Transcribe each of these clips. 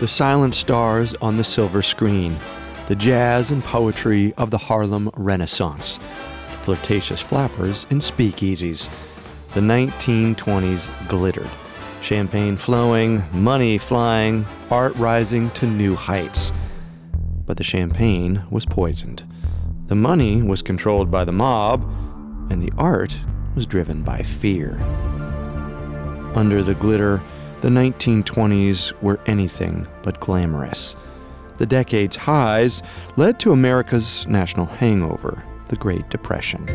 The silent stars on the silver screen, the jazz and poetry of the Harlem Renaissance, flirtatious flappers in speakeasies. The 1920s glittered. Champagne flowing, money flying, art rising to new heights. But the champagne was poisoned. The money was controlled by the mob, and the art was driven by fear. Under the glitter, the 1920s were anything but glamorous. The decade's highs led to America's national hangover, the Great Depression.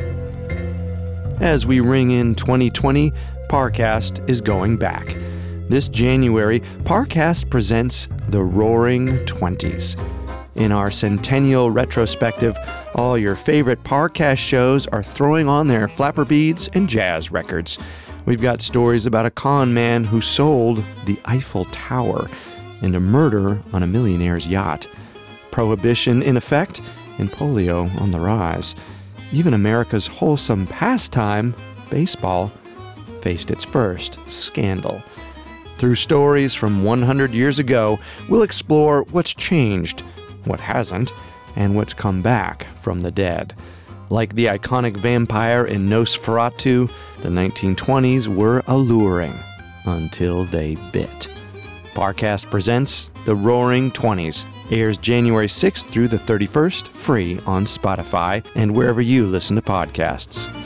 As we ring in 2020, Parcast is going back. This January, Parcast presents The Roaring Twenties. In our centennial retrospective, all your favorite Parcast shows are throwing on their flapper beads and jazz records. We've got stories about a con man who sold the Eiffel Tower and a murder on a millionaire's yacht. Prohibition in effect and polio on the rise. Even America's wholesome pastime, baseball, faced its first scandal. Through stories from 100 years ago, we'll explore what's changed, what hasn't, and what's come back from the dead. Like the iconic vampire in Nosferatu, the 1920s were alluring until they bit. Parcast presents The Roaring Twenties. Airs January 6th through the 31st, free on Spotify and wherever you listen to podcasts.